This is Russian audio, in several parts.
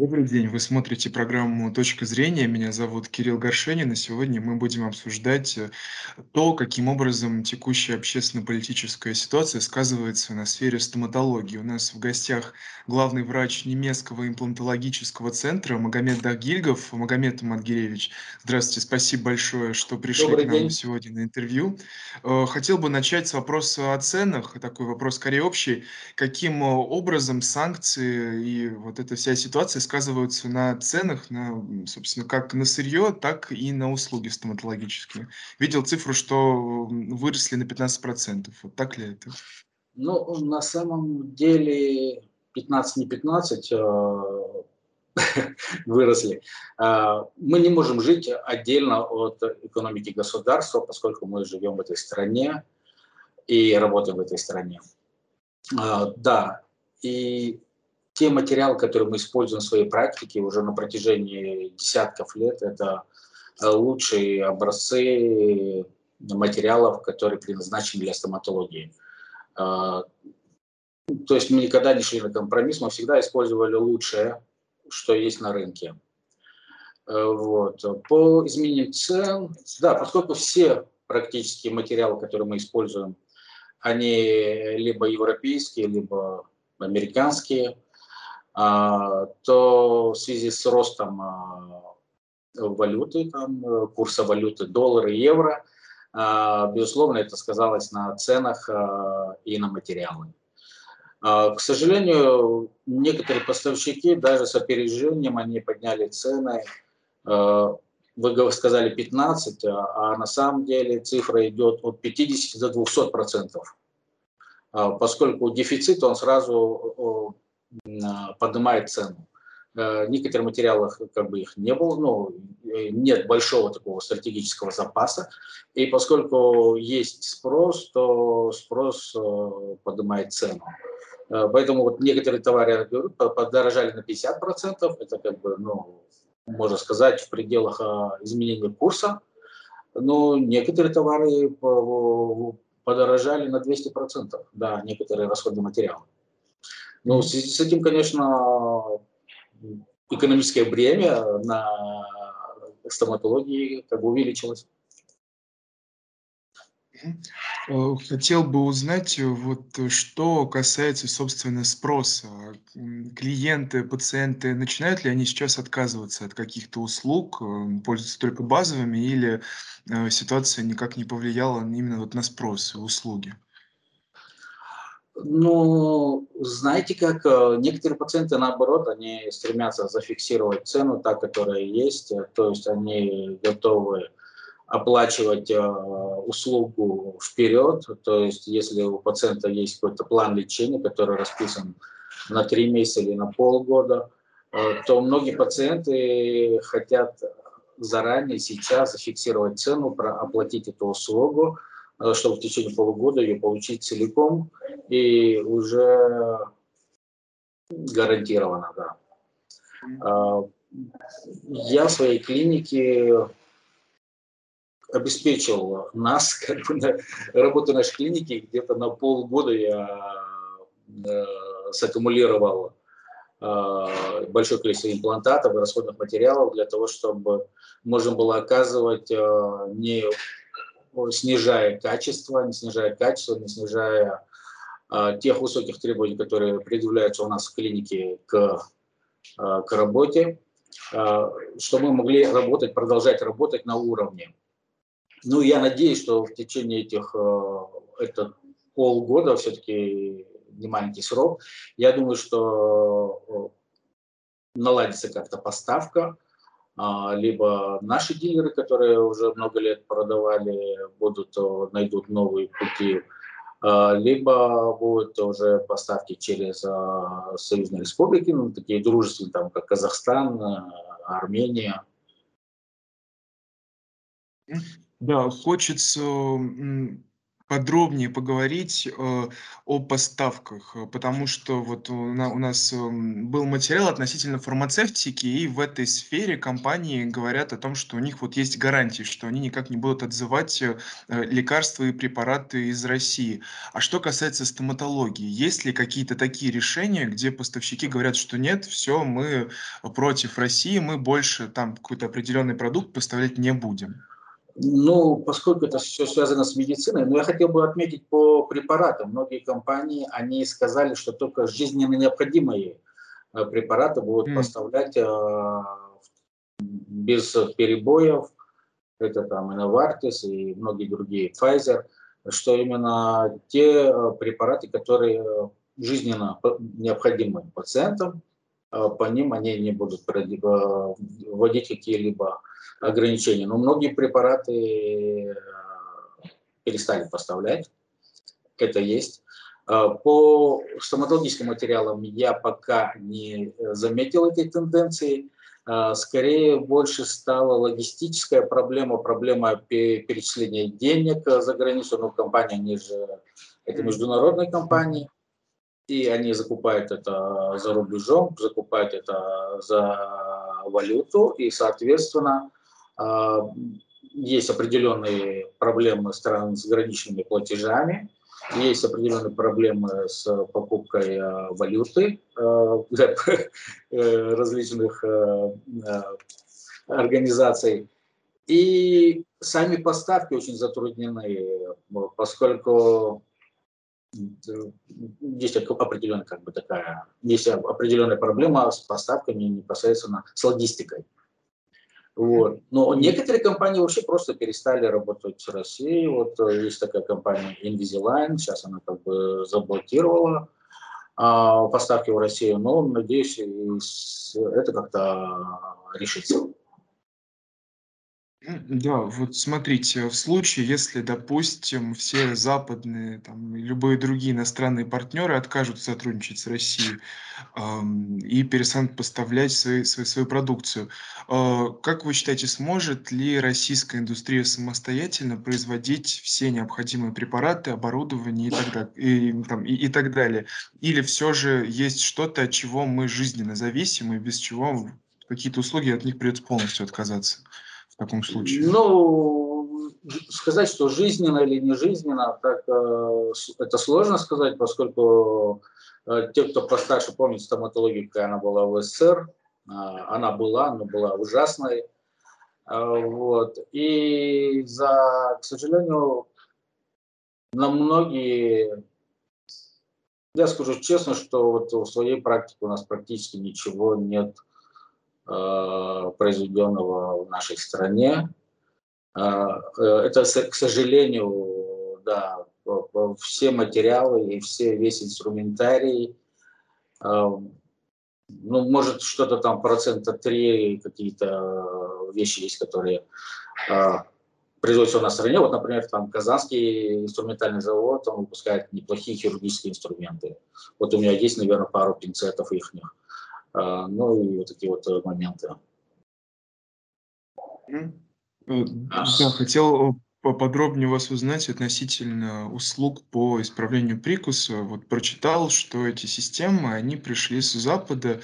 Добрый день, вы смотрите программу "Точка зрения". Меня зовут Кирилл Горшенин, и сегодня мы будем обсуждать, э, то, каким образом текущая общественно-политическая ситуация сказывается на сфере стоматологии. У нас в гостях главный врач немецкого имплантологического центра Магомед Дагильгов. Магомед Мангеревич, здравствуйте, спасибо большое, что пришли Добрый к нам день. сегодня на интервью. Э, хотел бы начать с вопроса о ценах. Такой вопрос скорее общий. Каким, э, образом санкции и вот эта вся ситуация сказываются на ценах, на, собственно, как на сырье, так и на услуги стоматологические? Видел цифру, что, выросли на 15 Вот так ли это? Ну, на самом деле 15 не 15 а, выросли. А, мы не можем жить отдельно от экономики государства, поскольку мы живем в этой стране и работаем в этой стране. А, да, и те материалы, которые мы используем в своей практике уже на протяжении десятков лет, это э, лучшие образцы материалов, которые предназначены для стоматологии. А, то есть мы никогда не шли на компромисс, мы всегда использовали лучшее, что есть на рынке. Э, вот. По изменению цен, да, поскольку все практически материалы, которые мы используем, они либо европейские, либо американские, то в связи с ростом а, валюты, там, курса валюты доллара и евро, а, безусловно, это сказалось на ценах и на материалы. К сожалению, некоторые поставщики даже с опережением они подняли цены. Вы сказали 15, а на самом деле цифра идет от 50 до 200 процентов. Поскольку дефицит, он сразу поднимает цену. Э, в некоторых материалах как бы их не было, но э, нет большого такого стратегического запаса. И поскольку есть спрос, то спрос э, поднимает цену. Поэтому вот некоторые товары, подорожали на 50%. Это как бы, ну, можно сказать, в пределах изменения курса. Но некоторые товары подорожали на 200%. Да, некоторые расходные материалы. Ну, в связи с этим, конечно, экономическое бремя на стоматологии как бы увеличилось. Э, хотел бы узнать, э, вот э, что касается, собственно, спроса. Клиенты, пациенты, начинают ли они сейчас отказываться от каких-то услуг, пользоваться только базовыми, или ситуация никак не повлияла именно вот на спрос и услуги? Ну, знаете как, э, некоторые пациенты, наоборот, они стремятся зафиксировать цену, та, которая есть, э, то есть они готовы оплачивать э, услугу вперед, то есть если у пациента есть какой-то план лечения, который расписан на три месяца или на полгода, э, то многие пациенты хотят заранее сейчас зафиксировать цену, оплатить эту услугу, чтобы в течение полугода ее получить целиком и уже гарантированно, да. А, я в своей клинике обеспечил нас, как бы, на, работу нашей клиники, где-то на полгода я э, саккумулировал э, большое количество имплантатов и расходных материалов для того, чтобы можно было оказывать э, не снижая качество, не снижая качество, не снижая э, тех высоких требований, которые предъявляются у нас в клинике к, э, к работе, э, чтобы мы могли работать, продолжать работать на уровне. Ну, я надеюсь, что в течение этих, э, это полгода, все-таки не маленький срок, я думаю, что наладится как-то поставка, либо наши дилеры, которые уже много лет продавали, будут, найдут новые пути, а, либо будут уже поставки через а, союзные республики, ну, такие дружественные, там, как Казахстан, Армения. Да, хочется подробнее поговорить э, о поставках, э, потому что вот у, на, у нас э, был материал относительно фармацевтики, и в этой сфере компании говорят о том, что у них вот есть гарантии, что они никак не будут отзывать э, лекарства и препараты из России. А что касается стоматологии, есть ли какие-то такие решения, где поставщики говорят, что нет, все, мы против России, мы больше там какой-то определенный продукт поставлять не будем? Ну, поскольку это все связано с медициной, но я хотел бы отметить по препаратам. Многие компании, они сказали, что только жизненно необходимые э, препараты будут mm. поставлять э, без перебоев. Это там и Novartis, и многие другие, Pfizer, что именно те э, препараты, которые жизненно необходимы пациентам, по ним они не будут вводить какие-либо ограничения. Но многие препараты э, перестали поставлять, это есть. Э, по стоматологическим материалам я пока не заметил этой тенденции. Э, скорее больше стала логистическая проблема, проблема перечисления денег за границу. Ну, компания, они же, это международные компании, и они закупают это за рубежом, закупают это за валюту, и, соответственно, а, есть определенные проблемы стран с граничными платежами, есть определенные проблемы с покупкой а, валюты а, для э, различных организаций. И сами поставки очень затруднены, поскольку есть определенная как бы такая, есть определенная проблема с поставками непосредственно с логистикой. Вот. Но некоторые компании вообще просто перестали работать с Россией. Вот э, есть такая компания Invisalign, сейчас она как бы заблокировала а, поставки в Россию, но надеюсь, это как-то решится. Да, вот смотрите, в случае, если, допустим, все западные, там, любые другие иностранные партнеры откажут сотрудничать с Россией ам, и перестанут поставлять свои, свою, свою продукцию, а, как вы считаете, сможет ли российская индустрия самостоятельно производить все необходимые препараты, оборудование и так, далее, и, там, и, и так далее? Или все же есть что-то, от чего мы жизненно зависим и без чего какие-то услуги от них придется полностью отказаться? Таком случае? Ну, сказать, что жизненно или не жизненно, так, э, это сложно сказать, поскольку э, те, кто постарше помнит стоматологию, какая она была в СССР, э, она была, но была ужасной. Вот. И за, к сожалению, на многие, я скажу честно, что вот в своей практике у нас практически ничего нет произведенного в нашей стране. Э, э, это, к сожалению, да, все материалы и все, весь инструментарий, ну, может, что-то там процента 3 какие-то вещи есть, которые производятся у нас в стране. Вот, например, там Казанский инструментальный завод, он выпускает неплохие хирургические инструменты. Вот у меня есть, наверное, пару пинцетов их. А, ну и вот такие вот э, моменты. Э, да, хотел э, поподробнее вас узнать относительно услуг по исправлению прикуса. Вот прочитал, что эти системы, они пришли с Запада,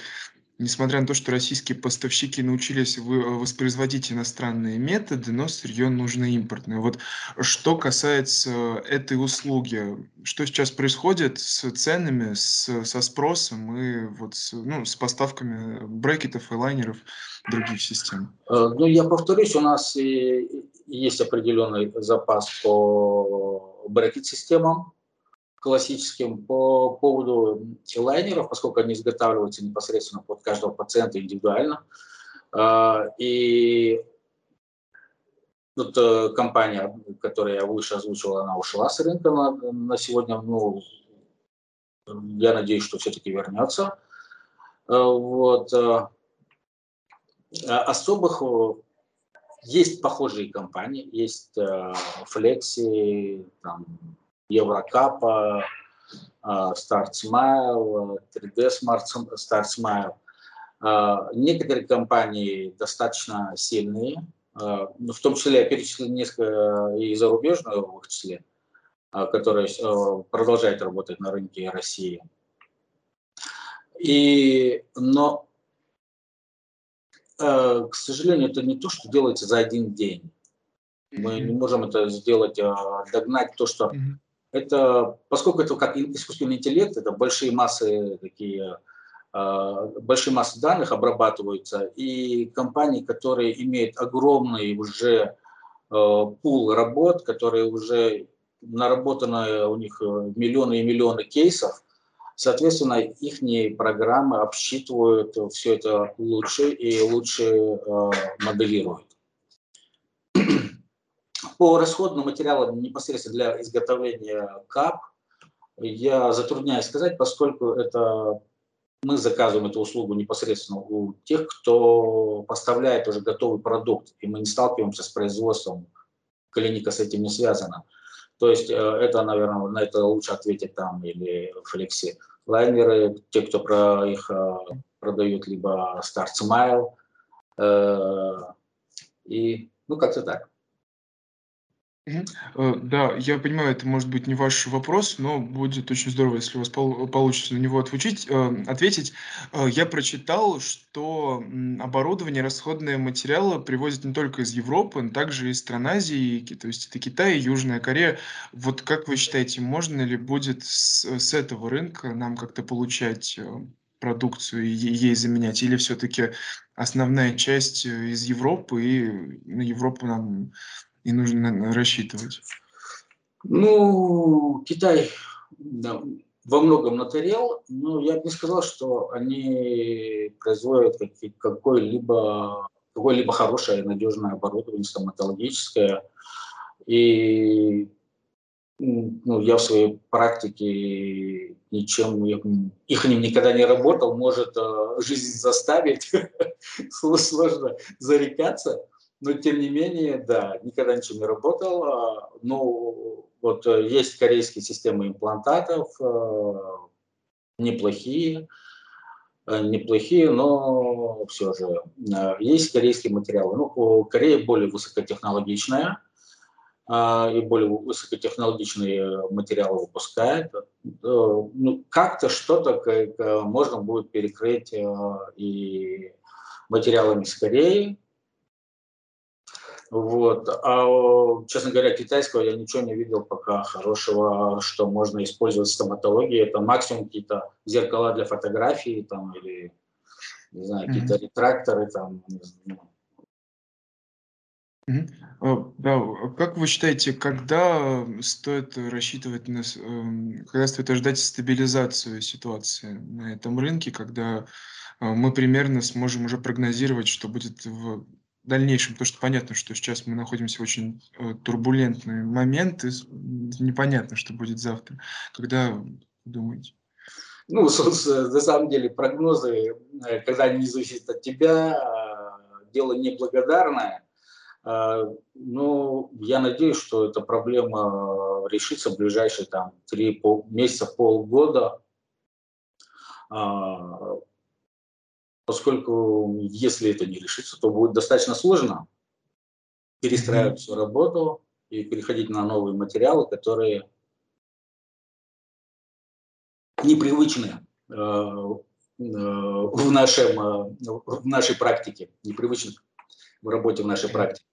Несмотря на то, что российские поставщики научились воспроизводить иностранные методы, но сырье нужно импортное. Вот что касается этой услуги, что сейчас происходит с ценами, с, со спросом и вот с, ну, с поставками брекетов и лайнеров других систем? Э, ну, я повторюсь, у нас есть определенный запас по брекет-системам, классическим по поводу лайнеров, поскольку они изготавливаются непосредственно под каждого пациента индивидуально. А, и тут э, компания, которую я выше озвучивал, она ушла с рынка на, на сегодня. Ну, я надеюсь, что все-таки вернется. А, вот. Э, особых есть похожие компании, есть Flexi, там, Еврокапа, Start Smile, 3D Start Smile. Некоторые компании достаточно сильные, в том числе я перечислил несколько и зарубежную в их числе. который продолжает работать на рынке России. И, но, к сожалению, это не то, что делается за один день. Мы не можем это сделать, догнать то, что это, поскольку это как искусственный интеллект, это большие массы такие, а, большие массы данных обрабатываются, и компании, которые имеют огромный уже а, пул работ, которые уже наработаны у них э, миллионы и миллионы кейсов, соответственно, их программы обсчитывают все это лучше и лучше э, моделируют. По расходным материалам непосредственно для изготовления КАП я затрудняюсь сказать, поскольку это мы заказываем эту услугу непосредственно у тех, кто поставляет уже готовый продукт, и мы не сталкиваемся с производством, клиника с этим не связана. То есть э, это, наверное, на это лучше ответить там или Флекси. Лайнеры, те, кто про их э, продают, либо Start Smile. Э, и, ну, как-то так. Э, да, я понимаю, это может быть не ваш вопрос, но будет очень здорово, если у вас пол получится на него отвучить э, ответить. Э, я прочитал, что, оборудование, расходные материалы привозят не только из Европы, но также из стран Азии, то есть это Китай Южная Корея. Вот как вы считаете, можно ли будет с с этого рынка нам как-то получать, продукцию и ей заменять? Или все-таки основная часть, из Европы, и на Европу нам и нужно рассчитывать? Ну, Китай да, во многом натарел, но я бы не сказал, что они производят какое-либо какое-либо хорошее надежное оборудование стоматологическое. И ну, я в своей практике ничем их ним никогда не работал, может э, жизнь заставить, сложно зарекаться. Но тем не менее, да, никогда ничего не работал. А, но вот э, есть корейские системы имплантатов, э, неплохие, э, неплохие, но все же есть корейские материалы. Ну, Корея более высокотехнологичная а, и более высокотехнологичные материалы выпускает. Ну, как-то что-то можно будет перекрыть и материалами с Кореи, вот. А, честно говоря, китайского я ничего не видел пока хорошего, что можно использовать в стоматологии. Это максимум какие-то зеркала для фотографии там, или не знаю, какие-то ретракторы там. Mm-hmm. Да, как вы считаете, когда стоит рассчитывать на, эм, когда стоит ожидать стабилизацию ситуации на этом рынке, когда э, мы примерно сможем уже прогнозировать, что будет в дальнейшем, потому что понятно, что сейчас мы находимся в очень э, турбулентный момент, и непонятно, что будет завтра. Когда думаете? Ну, на самом деле, прогнозы, э, когда они не зависят от тебя, дело неблагодарное. Но я надеюсь, что эта проблема решится в ближайшие там, три пол, месяца, полгода поскольку если это не решится, то будет достаточно сложно перестраивать всю работу и переходить на новые материалы, которые непривычны э, э, в, нашем, э, в нашей практике, непривычны в работе в нашей практике.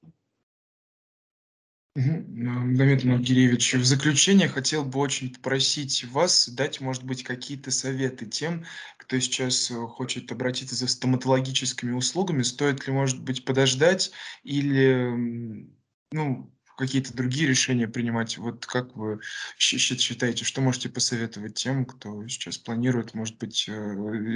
Давид Маргиевич, в заключение хотел бы очень попросить вас дать, может быть, какие-то советы тем, кто сейчас э, хочет обратиться за стоматологическими услугами. Стоит ли, может быть, подождать или ну, какие-то другие решения принимать? Вот как вы считаете, что можете посоветовать тем, кто сейчас планирует, может быть, э,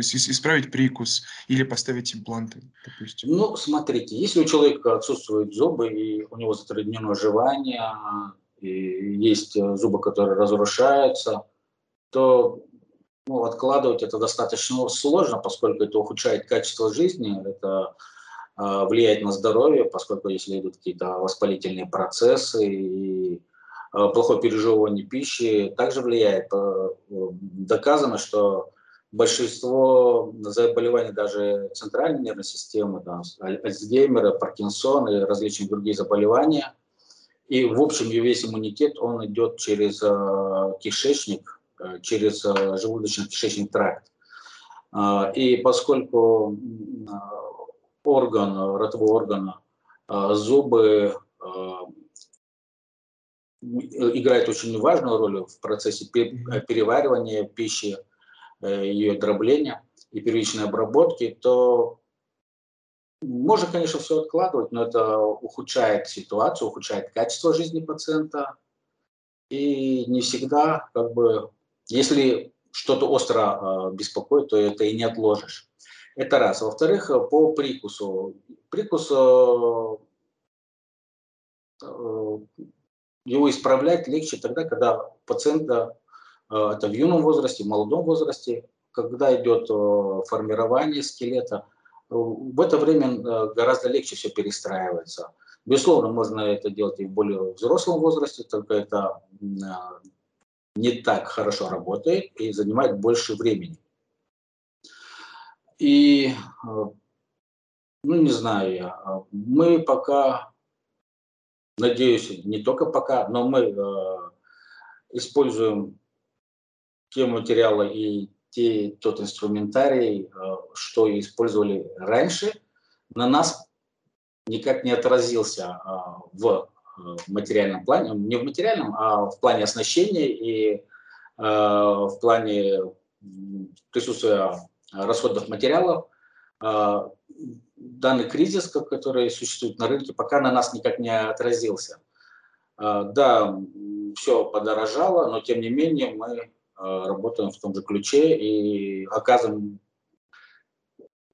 исправить прикус или поставить импланты, допустим? Ну, смотрите, если у человека отсутствуют зубы и у него затруднено жевание, и есть э, зубы, которые разрушаются, то ну, откладывать это достаточно сложно, поскольку это ухудшает качество жизни, это влияет на здоровье, поскольку если идут какие-то воспалительные процессы и а, плохое пережевывание пищи, также влияет. А, доказано, что большинство заболеваний даже центральной нервной системы, там, Альцгеймера, Паркинсона и различные другие заболевания, И, в общем, весь иммунитет, он идет через э, кишечник, э, через э, желудочно-кишечный тракт. Э, и поскольку э, орган, ротовой орган, э, зубы э, играют очень важную роль в процессе переваривания пищи, э, ее дробления и первичной обработки, то можно, конечно, все откладывать, но это ухудшает ситуацию, ухудшает качество жизни пациента. И не всегда, как бы, если что-то остро э, беспокоит, то это и не отложишь. Это раз. Во-вторых, по прикусу. Прикус, э, э, его исправлять легче тогда, когда пациента, э, это в юном возрасте, в молодом возрасте, когда идет э, формирование скелета – в это время э, гораздо легче все перестраивается. Безусловно, можно это делать и в более взрослом возрасте, только это э, не так хорошо работает и занимает больше времени. И, э, ну не знаю я, мы пока, надеюсь, не только пока, но мы используем те материалы и те, тот инструментарий, э, что использовали раньше, на нас никак не отразился э, в материальном плане, не в материальном, а в плане оснащения и э, в плане присутствия расходов материалов. Данный кризис, который существует на рынке, пока на нас никак не отразился. Да, все подорожало, но тем не менее мы Э, работаем в том же ключе и оказываем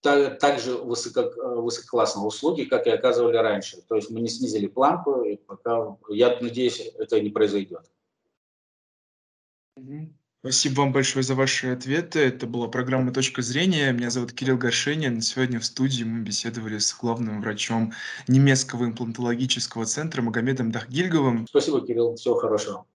также высоко, высококлассные услуги, как и оказывали раньше. То есть мы не снизили планку, и пока, я надеюсь, это не произойдет. Спасибо вам большое за ваши ответы. Это была программа «Точка зрения». Меня зовут Кирилл Горшенин. Сегодня в студии мы беседовали с главным врачом немецкого имплантологического центра Магомедом Дахгильговым. Спасибо, Кирилл. Всего хорошего.